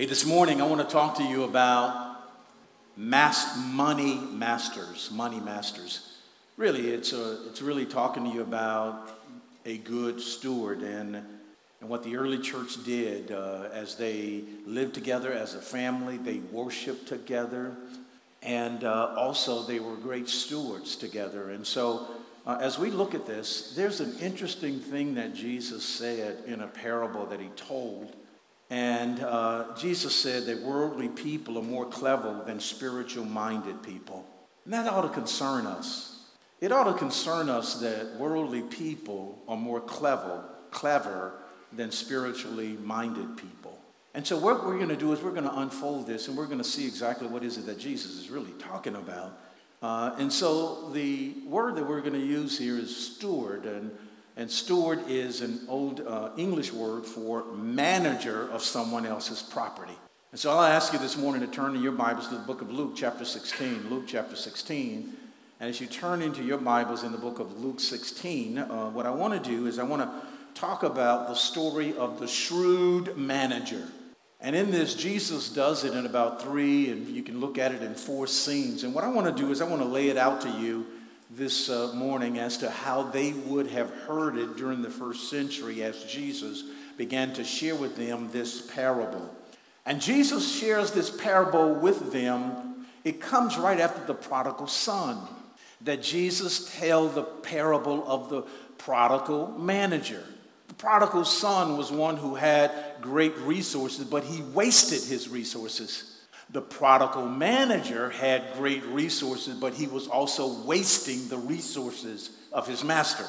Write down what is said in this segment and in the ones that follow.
Hey, this morning I want to talk to you about mass money masters, money masters. Really, it's, a, it's really talking to you about a good steward and, and what the early church did uh, as they lived together as a family, they worshiped together, and uh, also they were great stewards together. And so, uh, as we look at this, there's an interesting thing that Jesus said in a parable that he told and uh, Jesus said that worldly people are more clever than spiritual minded people. And that ought to concern us. It ought to concern us that worldly people are more clever, clever than spiritually minded people. And so what we're going to do is we're going to unfold this and we're going to see exactly what is it that Jesus is really talking about. Uh, and so the word that we're going to use here is steward. And and steward is an old uh, English word for manager of someone else's property. And so I'll ask you this morning to turn in your Bibles to the book of Luke, chapter 16. Luke, chapter 16. And as you turn into your Bibles in the book of Luke 16, uh, what I want to do is I want to talk about the story of the shrewd manager. And in this, Jesus does it in about three, and you can look at it in four scenes. And what I want to do is I want to lay it out to you this uh, morning as to how they would have heard it during the first century as Jesus began to share with them this parable. And Jesus shares this parable with them. It comes right after the prodigal son that Jesus tell the parable of the prodigal manager. The prodigal son was one who had great resources, but he wasted his resources. The prodigal manager had great resources, but he was also wasting the resources of his master.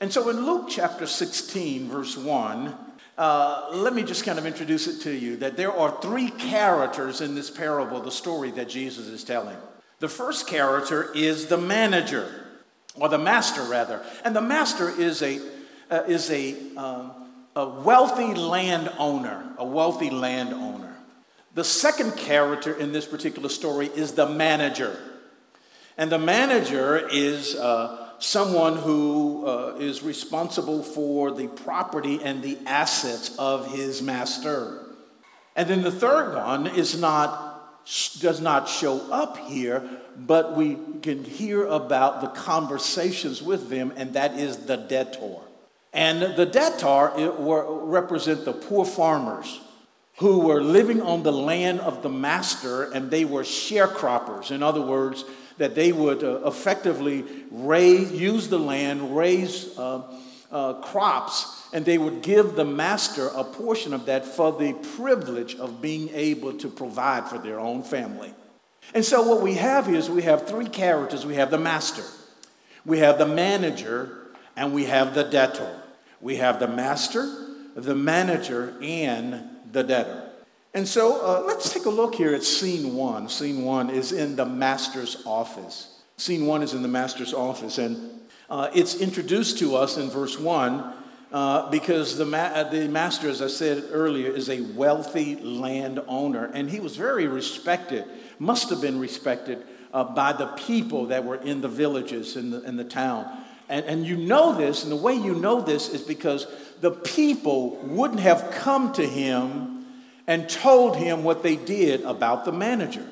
And so in Luke chapter 16, verse 1, uh, let me just kind of introduce it to you that there are three characters in this parable, the story that Jesus is telling. The first character is the manager, or the master rather. And the master is a, uh, is a, uh, a wealthy landowner, a wealthy landowner. The second character in this particular story is the manager. And the manager is uh, someone who uh, is responsible for the property and the assets of his master. And then the third one is not, does not show up here, but we can hear about the conversations with them, and that is the debtor. And the debtor represent the poor farmers who were living on the land of the master and they were sharecroppers. In other words, that they would uh, effectively raise, use the land, raise uh, uh, crops, and they would give the master a portion of that for the privilege of being able to provide for their own family. And so, what we have is we have three characters we have the master, we have the manager, and we have the debtor. We have the master, the manager, and the debtor. And so uh, let's take a look here at scene one. Scene one is in the master's office. Scene one is in the master's office, and uh, it's introduced to us in verse one uh, because the, ma- uh, the master, as I said earlier, is a wealthy landowner, and he was very respected, must have been respected uh, by the people that were in the villages in the, in the town. And, and you know this, and the way you know this is because the people wouldn't have come to him and told him what they did about the manager.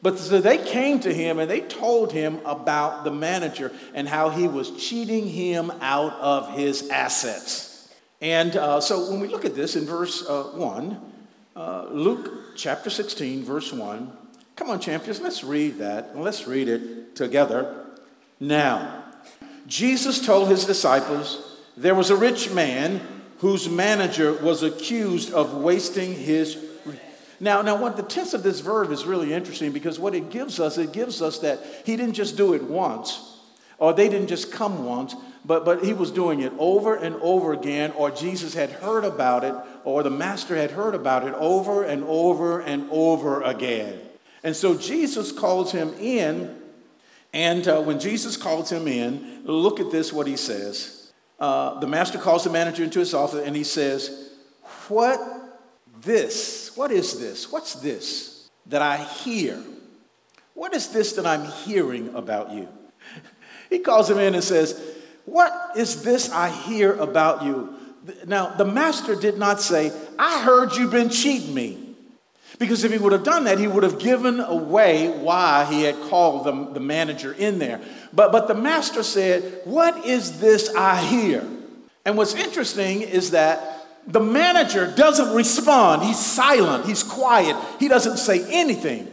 But so they came to him and they told him about the manager and how he was cheating him out of his assets. And uh, so when we look at this in verse uh, 1, uh, Luke chapter 16, verse 1, come on, champions, let's read that. Let's read it together. Now, Jesus told his disciples, there was a rich man whose manager was accused of wasting his now, now what the tense of this verb is really interesting because what it gives us, it gives us that he didn't just do it once, or they didn't just come once, but, but he was doing it over and over again, or Jesus had heard about it, or the master had heard about it over and over and over again. And so Jesus calls him in, and uh, when Jesus calls him in, look at this, what he says. Uh, the master calls the manager into his office and he says, What this? What is this? What's this that I hear? What is this that I'm hearing about you? he calls him in and says, What is this I hear about you? Now, the master did not say, I heard you've been cheating me. Because if he would have done that, he would have given away why he had called the, the manager in there. But, but the master said, What is this I hear? And what's interesting is that the manager doesn't respond. He's silent, he's quiet, he doesn't say anything.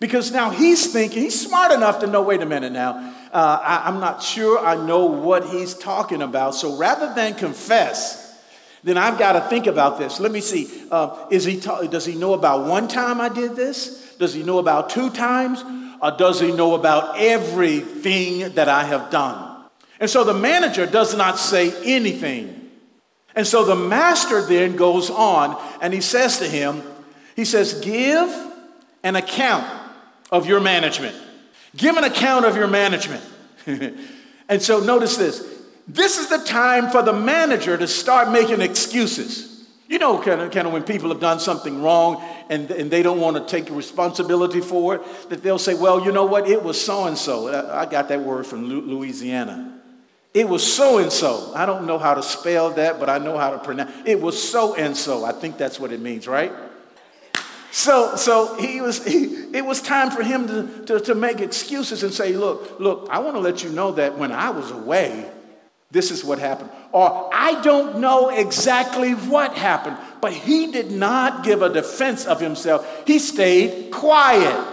Because now he's thinking, he's smart enough to know wait a minute now, uh, I, am not sure I know what he's talking about. So rather than confess, then I've got to think about this. Let me see. Uh, is he ta- does he know about one time I did this? Does he know about two times? Or does he know about everything that I have done? And so the manager does not say anything. And so the master then goes on and he says to him, he says, Give an account of your management. Give an account of your management. and so notice this. This is the time for the manager to start making excuses. You know, kind of, kind of when people have done something wrong and, and they don't want to take responsibility for it, that they'll say, well, you know what, it was so and so. I got that word from Louisiana. It was so and so. I don't know how to spell that, but I know how to pronounce it. was so and so. I think that's what it means, right? So, so he was, he, it was time for him to, to, to make excuses and say, look, look, I want to let you know that when I was away, this is what happened. Or I don't know exactly what happened, but he did not give a defense of himself. He stayed quiet.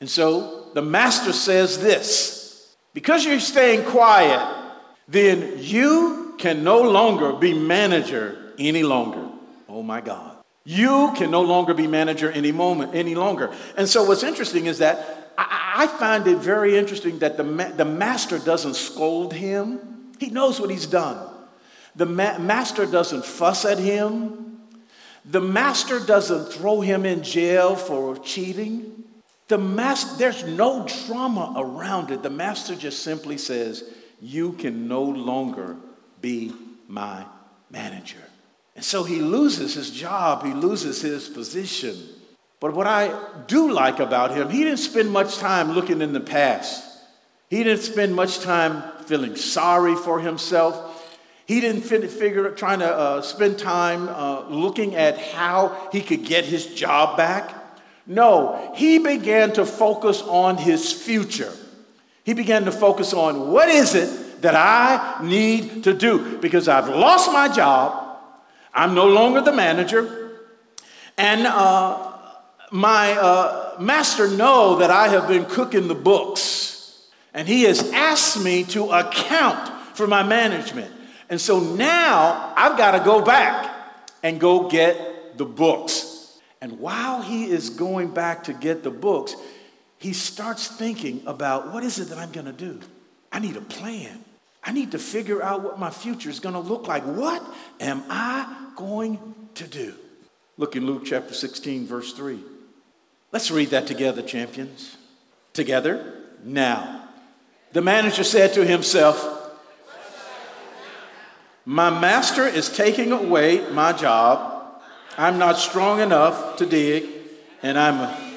And so the master says this because you're staying quiet, then you can no longer be manager any longer. Oh my God. You can no longer be manager any moment any longer. And so what's interesting is that I, I find it very interesting that the, ma- the master doesn't scold him he knows what he's done. The ma- master doesn't fuss at him. The master doesn't throw him in jail for cheating. The master, there's no drama around it. The master just simply says, You can no longer be my manager. And so he loses his job, he loses his position. But what I do like about him, he didn't spend much time looking in the past. He didn't spend much time feeling sorry for himself. He didn't figure trying to uh, spend time uh, looking at how he could get his job back. No, he began to focus on his future. He began to focus on what is it that I need to do because I've lost my job. I'm no longer the manager. And uh, my uh, master know that I have been cooking the books. And he has asked me to account for my management. And so now I've got to go back and go get the books. And while he is going back to get the books, he starts thinking about what is it that I'm going to do? I need a plan. I need to figure out what my future is going to look like. What am I going to do? Look in Luke chapter 16, verse 3. Let's read that together, champions. Together, now. The manager said to himself, My master is taking away my job. I'm not strong enough to dig, and I'm.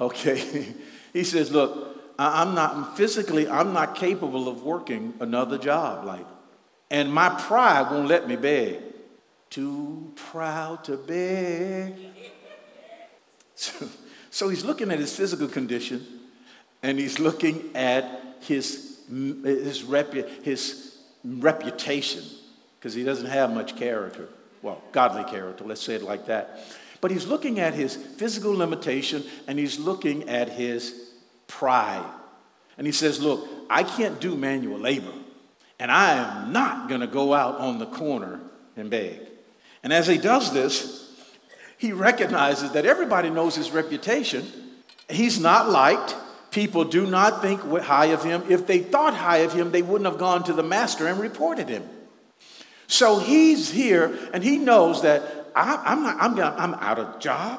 Okay. he says, Look, I'm not physically, I'm not capable of working another job. Like, and my pride won't let me beg. Too proud to beg. So, so he's looking at his physical condition and he's looking at his, his, repu- his reputation because he doesn't have much character. Well, godly character, let's say it like that. But he's looking at his physical limitation and he's looking at his pride. And he says, Look, I can't do manual labor, and I am not going to go out on the corner and beg. And as he does this, he recognizes that everybody knows his reputation. He's not liked, People do not think high of him. If they thought high of him, they wouldn't have gone to the master and reported him. So he's here and he knows that I, am not, I'm, gonna, I'm out of job.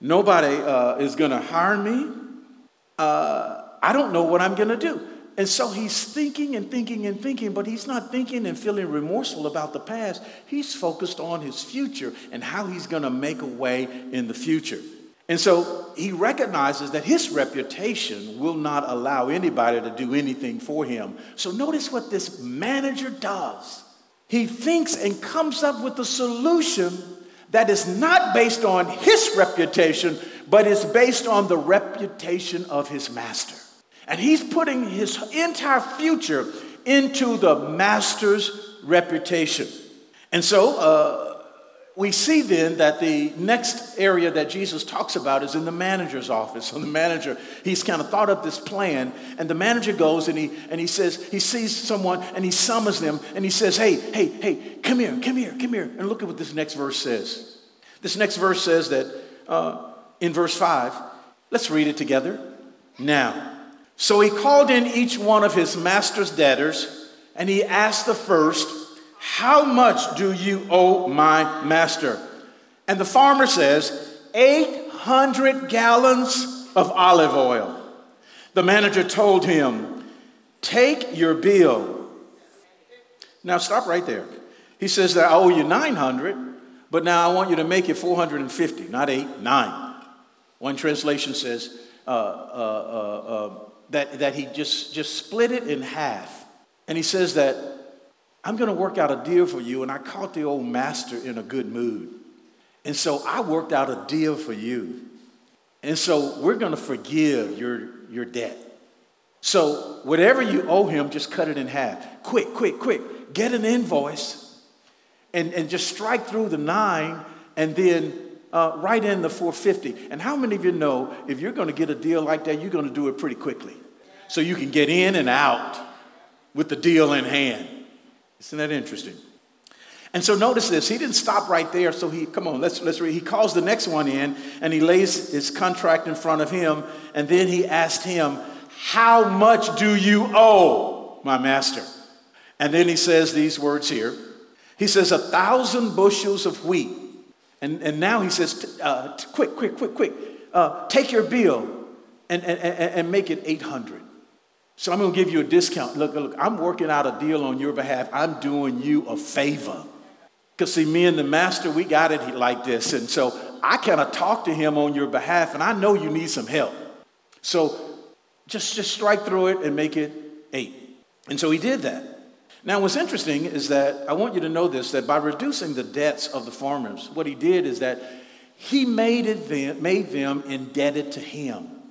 Nobody uh, is going to hire me. Uh, I don't know what I'm going to do. And so he's thinking and thinking and thinking, but he's not thinking and feeling remorseful about the past. He's focused on his future and how he's going to make a way in the future. And so he recognizes that his reputation will not allow anybody to do anything for him. So notice what this manager does. He thinks and comes up with a solution that is not based on his reputation, but is based on the reputation of his master. And he's putting his entire future into the master's reputation. And so uh, we see then that the next area that Jesus talks about is in the manager's office. So the manager, he's kind of thought up this plan, and the manager goes and he and he says, he sees someone and he summons them and he says, Hey, hey, hey, come here, come here, come here. And look at what this next verse says. This next verse says that uh, in verse 5, let's read it together. Now, so he called in each one of his master's debtors, and he asked the first, how much do you owe my master? And the farmer says, 800 gallons of olive oil. The manager told him, Take your bill. Now, stop right there. He says that I owe you 900, but now I want you to make it 450, not 8, 9. One translation says uh, uh, uh, uh that, that he just, just split it in half. And he says that I'm going to work out a deal for you. And I caught the old master in a good mood. And so I worked out a deal for you. And so we're going to forgive your, your debt. So whatever you owe him, just cut it in half. Quick, quick, quick. Get an invoice and, and just strike through the nine and then uh, write in the 450. And how many of you know if you're going to get a deal like that, you're going to do it pretty quickly so you can get in and out with the deal in hand? Isn't that interesting? And so notice this. He didn't stop right there. So he, come on, let's, let's read. He calls the next one in and he lays his contract in front of him. And then he asked him, How much do you owe my master? And then he says these words here. He says, A thousand bushels of wheat. And, and now he says, uh, Quick, quick, quick, quick. Uh, take your bill and, and, and make it 800. So I'm going to give you a discount. Look, look, I'm working out a deal on your behalf. I'm doing you a favor. Because, see, me and the master, we got it like this. And so I kind of talk to him on your behalf, and I know you need some help. So just, just strike through it and make it eight. And so he did that. Now, what's interesting is that I want you to know this that by reducing the debts of the farmers, what he did is that he made, it them, made them indebted to him.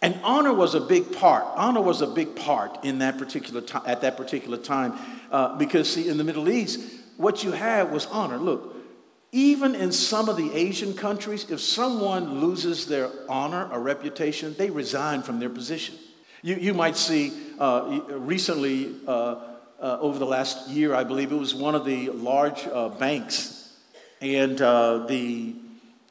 And honor was a big part. Honor was a big part in that particular time, at that particular time, uh, because see, in the Middle East, what you had was honor. Look, even in some of the Asian countries, if someone loses their honor or reputation, they resign from their position. You, you might see uh, recently, uh, uh over the last year, I believe it was one of the large uh, banks, and uh, the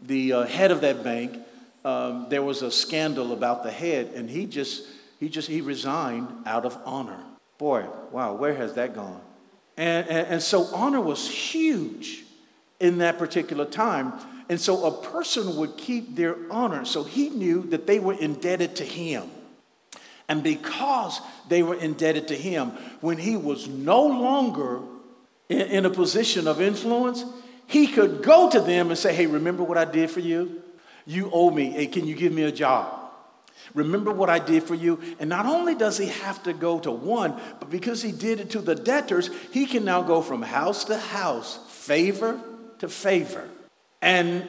the head of that bank um, there was a scandal about the head, and he just he just he resigned out of honor. Boy, wow, where has that gone? And, and, and so honor was huge in that particular time. And so a person would keep their honor. So he knew that they were indebted to him. And because they were indebted to him, when he was no longer in, in, a position of influence, he could go to them and say, Hey, remember what I did for you? You owe me. Hey, can you give me a job? Remember what I did for you? And not only does he have to go to one, but because he did it to the debtors, he can now go from house to house, favor to favor. And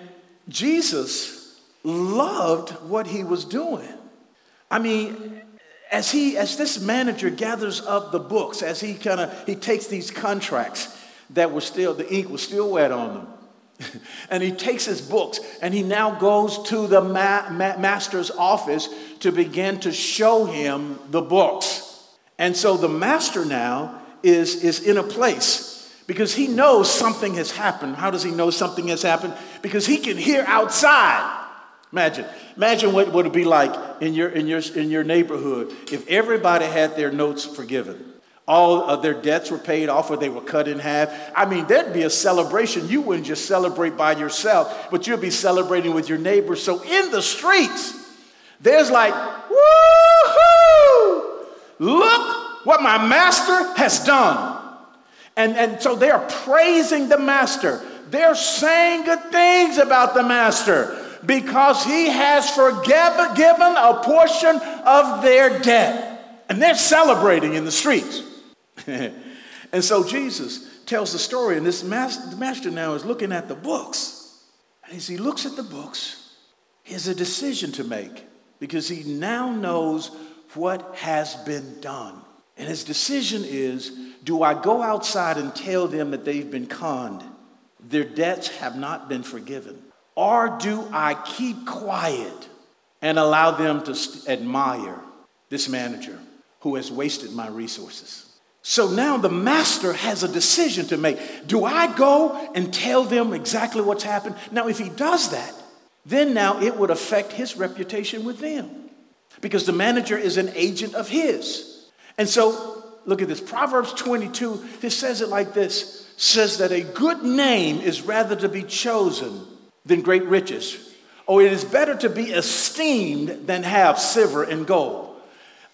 Jesus loved what he was doing. I mean, as he as this manager gathers up the books, as he kind of he takes these contracts that were still the ink was still wet on them and he takes his books and he now goes to the ma- ma- master's office to begin to show him the books. And so the master now is, is in a place because he knows something has happened. How does he know something has happened? Because he can hear outside. Imagine, imagine what would it be like in your, in, your, in your neighborhood if everybody had their notes forgiven all of their debts were paid off or they were cut in half. I mean, there'd be a celebration. You wouldn't just celebrate by yourself, but you'd be celebrating with your neighbors. So in the streets, there's like, woohoo! Look what my master has done. And, and so they're praising the master. They're saying good things about the master because he has forgiven given a portion of their debt. And they're celebrating in the streets. and so Jesus tells the story, and this master, master now is looking at the books. And as he looks at the books, he has a decision to make because he now knows what has been done. And his decision is do I go outside and tell them that they've been conned? Their debts have not been forgiven. Or do I keep quiet and allow them to admire this manager who has wasted my resources? So now the master has a decision to make. Do I go and tell them exactly what's happened? Now, if he does that, then now it would affect his reputation with them because the manager is an agent of his. And so, look at this Proverbs 22, it says it like this says that a good name is rather to be chosen than great riches. Oh, it is better to be esteemed than have silver and gold.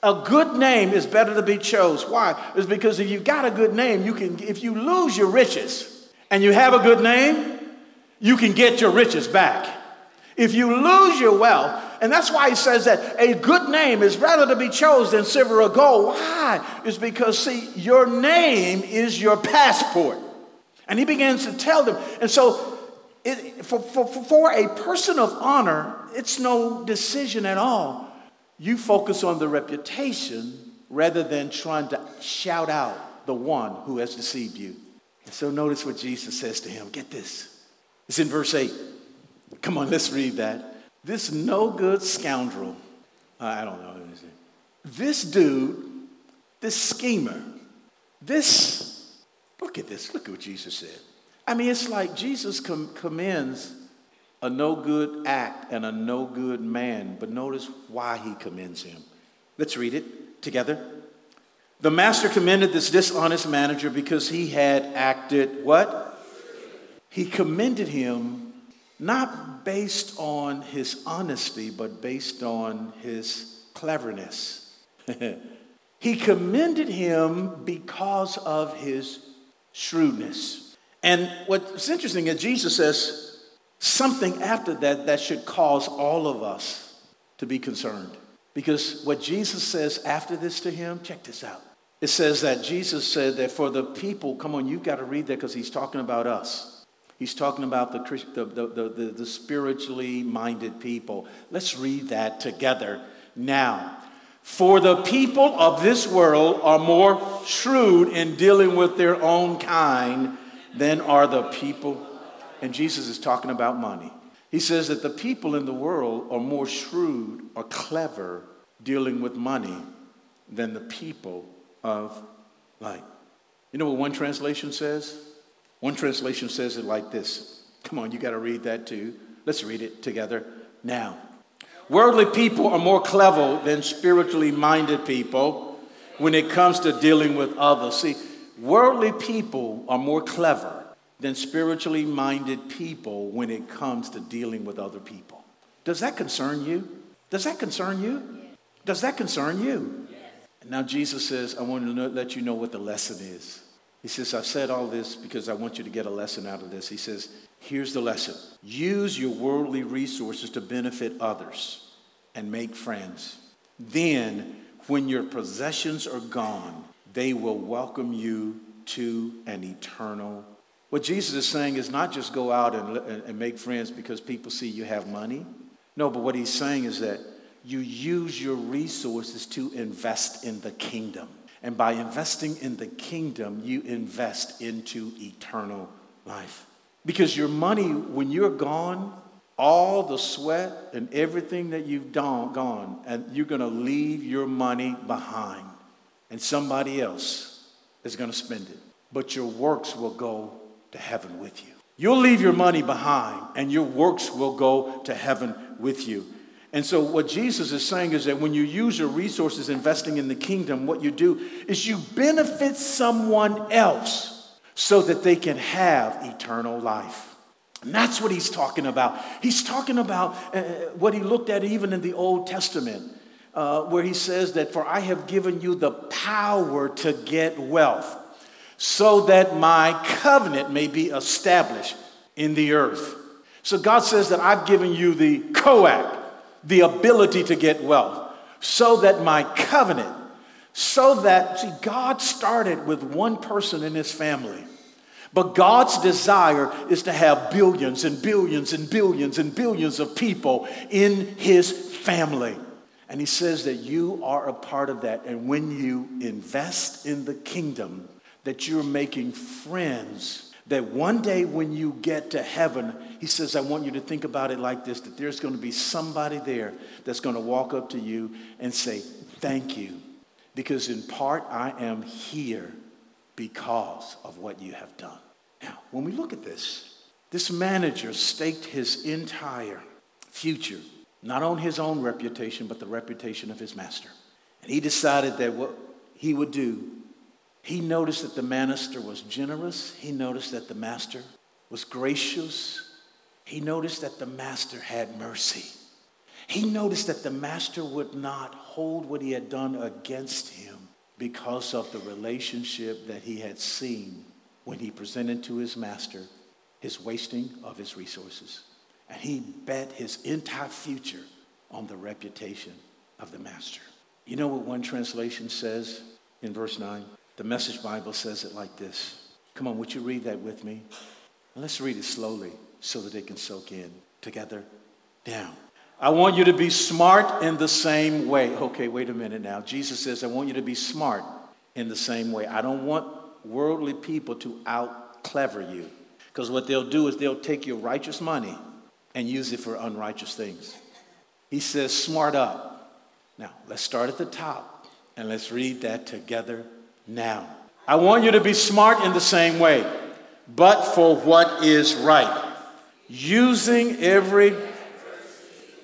A good name is better to be chose. Why? It's because if you've got a good name, you can, if you lose your riches and you have a good name, you can get your riches back. If you lose your wealth, and that's why he says that a good name is rather to be chose than silver or gold. Why? It's because, see, your name is your passport. And he begins to tell them. And so, it, for, for, for a person of honor, it's no decision at all. You focus on the reputation rather than trying to shout out the one who has deceived you. And so, notice what Jesus says to him. Get this. It's in verse 8. Come on, let's read that. This no good scoundrel, uh, I don't know. This dude, this schemer, this Look at this. Look at what Jesus said. I mean, it's like Jesus com- commends a no good act and a no good man, but notice why he commends him. Let's read it together. The master commended this dishonest manager because he had acted what? He commended him not based on his honesty, but based on his cleverness. he commended him because of his shrewdness. And what's interesting is Jesus says something after that that should cause all of us to be concerned. Because what Jesus says after this to him, check this out. It says that Jesus said that for the people, come on, you've got to read that because he's talking about us. He's talking about the, the, the, the, the spiritually minded people. Let's read that together now. For the people of this world are more shrewd in dealing with their own kind than are the people. And Jesus is talking about money. He says that the people in the world are more shrewd or clever dealing with money than the people of light. You know what one translation says? One translation says it like this. Come on, you got to read that too. Let's read it together now. Worldly people are more clever than spiritually minded people when it comes to dealing with others. See, worldly people are more clever than spiritually minded people when it comes to dealing with other people. Does that concern you? Does that concern you? Does that concern you? Now, Jesus says, I want to let you know what the lesson is. He says, I've said all this because I want you to get a lesson out of this. He says, Here's the lesson use your worldly resources to benefit others and make friends. Then, when your possessions are gone, they will welcome you to an eternal. What Jesus is saying is not just go out and, and make friends because people see you have money. No, but what he's saying is that you use your resources to invest in the kingdom. And by investing in the kingdom, you invest into eternal life. Because your money, when you're gone, all the sweat and everything that you've done, gone, and you're going to leave your money behind. And somebody else is going to spend it. But your works will go to heaven with you. You'll leave your money behind, and your works will go to heaven with you. And so, what Jesus is saying is that when you use your resources investing in the kingdom, what you do is you benefit someone else so that they can have eternal life. And that's what he's talking about. He's talking about uh, what he looked at even in the Old Testament, uh, where he says that, For I have given you the power to get wealth, so that my covenant may be established in the earth. So God says that I've given you the coac, the ability to get wealth, so that my covenant so that, see, God started with one person in his family. But God's desire is to have billions and billions and billions and billions of people in his family. And he says that you are a part of that. And when you invest in the kingdom, that you're making friends. That one day when you get to heaven, he says, I want you to think about it like this that there's going to be somebody there that's going to walk up to you and say, Thank you. Because in part, I am here because of what you have done. Now, when we look at this, this manager staked his entire future, not on his own reputation, but the reputation of his master. And he decided that what he would do, he noticed that the master was generous. He noticed that the master was gracious. He noticed that the master had mercy. He noticed that the master would not hold what he had done against him because of the relationship that he had seen when he presented to his master his wasting of his resources. And he bet his entire future on the reputation of the master. You know what one translation says in verse 9? The Message Bible says it like this. Come on, would you read that with me? let's read it slowly so that it can soak in together. Down. I want you to be smart in the same way. Okay, wait a minute now. Jesus says, I want you to be smart in the same way. I don't want worldly people to out clever you. Because what they'll do is they'll take your righteous money and use it for unrighteous things. He says, smart up. Now, let's start at the top and let's read that together now. I want you to be smart in the same way, but for what is right. Using every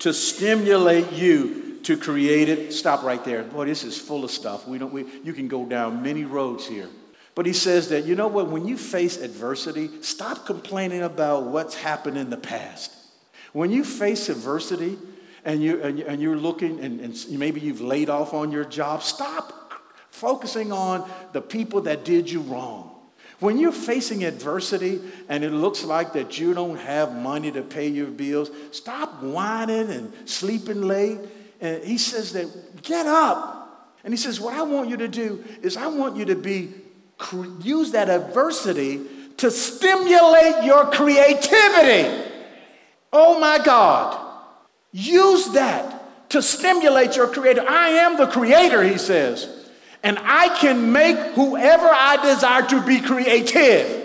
to stimulate you to create it. Stop right there. Boy, this is full of stuff. We don't, we, you can go down many roads here. But he says that, you know what, when you face adversity, stop complaining about what's happened in the past. When you face adversity and, you, and, and you're looking and, and maybe you've laid off on your job, stop focusing on the people that did you wrong. When you're facing adversity and it looks like that you don't have money to pay your bills, stop whining and sleeping late. And he says that get up. And he says, What I want you to do is I want you to be use that adversity to stimulate your creativity. Oh my God. Use that to stimulate your creator. I am the creator, he says and I can make whoever I desire to be creative.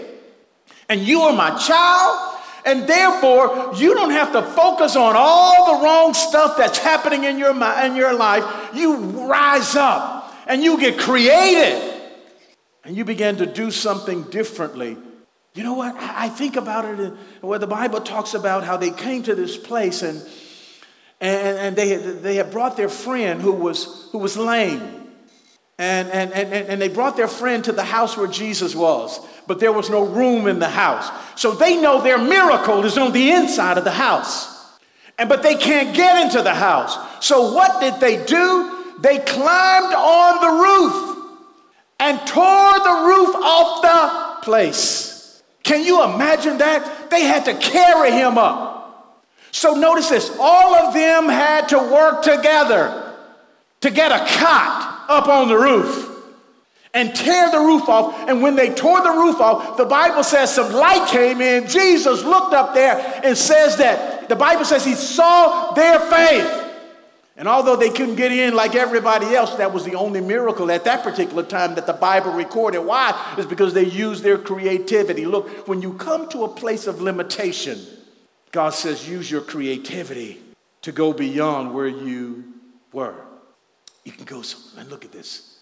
And you are my child, and therefore you don't have to focus on all the wrong stuff that's happening in your, in your life. You rise up and you get creative and you begin to do something differently. You know what? I think about it uh, where the Bible talks about how they came to this place and, and, and they, had, they had brought their friend who was, who was lame. And, and, and, and they brought their friend to the house where Jesus was, but there was no room in the house. So they know their miracle is on the inside of the house. And but they can't get into the house. So what did they do? They climbed on the roof and tore the roof off the place. Can you imagine that? They had to carry him up. So notice this all of them had to work together to get a cot up on the roof and tear the roof off. And when they tore the roof off, the Bible says some light came in. Jesus looked up there and says that the Bible says he saw their faith. And although they couldn't get in like everybody else, that was the only miracle at that particular time that the Bible recorded. Why? Is because they used their creativity. Look, when you come to a place of limitation, God says use your creativity to go beyond where you were. You can go somewhere. And look at this.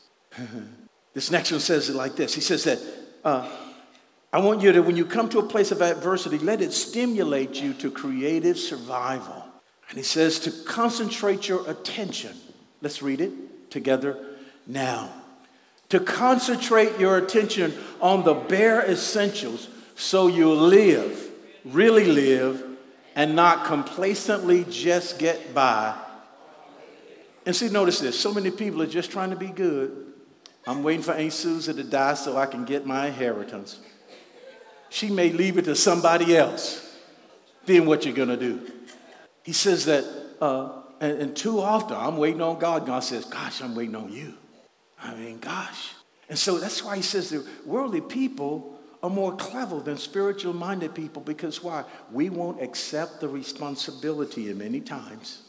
this next one says it like this. He says that uh, I want you to, when you come to a place of adversity, let it stimulate you to creative survival. And he says to concentrate your attention. Let's read it together now. To concentrate your attention on the bare essentials so you'll live, really live, and not complacently just get by and see, notice this so many people are just trying to be good. I'm waiting for Aunt Susan to die so I can get my inheritance. She may leave it to somebody else. Then what you're going to do? He says that, uh, and, and too often I'm waiting on God. God says, Gosh, I'm waiting on you. I mean, gosh. And so that's why he says that worldly people are more clever than spiritual minded people because why? We won't accept the responsibility in many times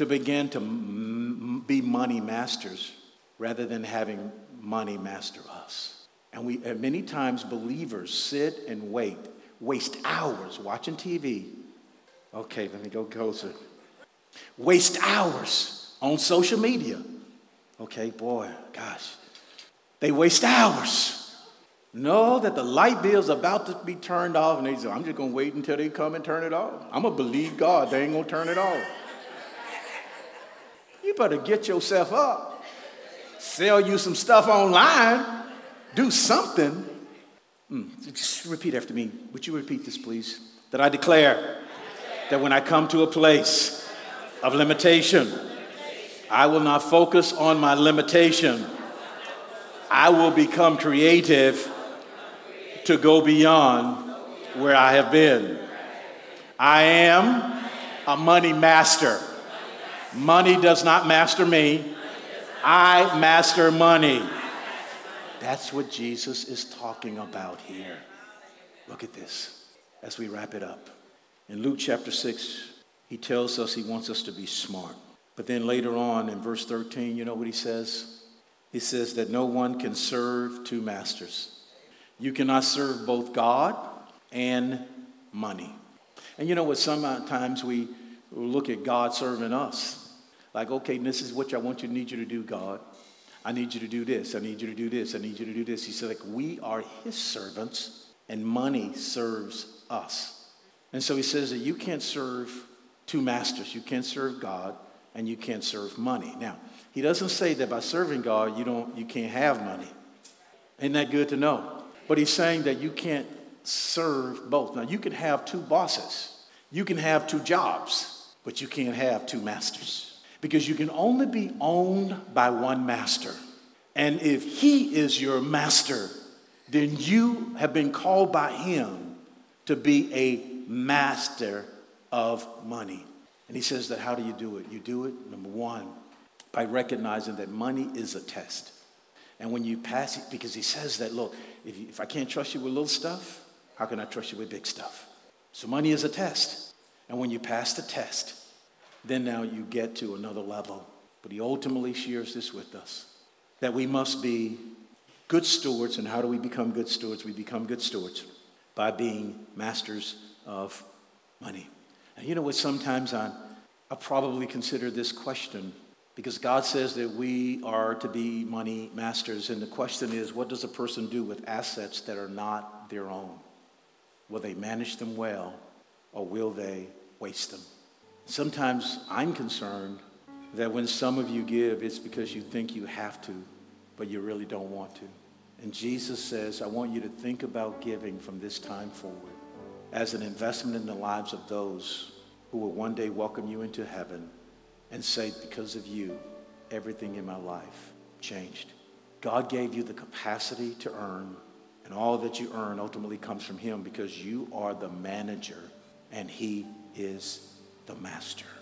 to begin to m- be money masters rather than having money master us. And we, and many times, believers sit and wait, waste hours watching TV. Okay, let me go closer. Waste hours on social media. Okay, boy, gosh. They waste hours Know that the light bill's about to be turned off, and they say, I'm just gonna wait until they come and turn it off. I'm gonna believe God, they ain't gonna turn it off. You better get yourself up, sell you some stuff online, do something. Mm, just repeat after me. Would you repeat this, please? That I declare that when I come to a place of limitation, I will not focus on my limitation. I will become creative to go beyond where I have been. I am a money master. Money does not master me, I master money. That's what Jesus is talking about here. Look at this as we wrap it up. In Luke chapter 6, he tells us he wants us to be smart. But then later on in verse 13, you know what he says? He says that no one can serve two masters. You cannot serve both God and money. And you know what? Sometimes we look at God serving us. Like, okay, this is what I want you, to need you to do, God. I need you to do this. I need you to do this. I need you to do this. He said, like, we are his servants, and money serves us. And so he says that you can't serve two masters. You can't serve God and you can't serve money. Now, he doesn't say that by serving God you don't you can't have money. Isn't that good to know? But he's saying that you can't serve both. Now, you can have two bosses, you can have two jobs, but you can't have two masters because you can only be owned by one master. And if he is your master, then you have been called by him to be a master of money. And he says that how do you do it? You do it, number one, by recognizing that money is a test. And when you pass it, because he says that, look, if, you, if I can't trust you with little stuff, how can I trust you with big stuff? So money is a test. And when you pass the test, then now you get to another level. But he ultimately shares this with us that we must be good stewards. And how do we become good stewards? We become good stewards by being masters of money. And you know what? Sometimes I, I probably consider this question because God says that we are to be money masters. And the question is what does a person do with assets that are not their own? Will they manage them well or will they waste them? Sometimes I'm concerned that when some of you give, it's because you think you have to, but you really don't want to. And Jesus says, I want you to think about giving from this time forward as an investment in the lives of those who will one day welcome you into heaven and say, because of you, everything in my life changed. God gave you the capacity to earn, and all that you earn ultimately comes from Him because you are the manager and He is the master.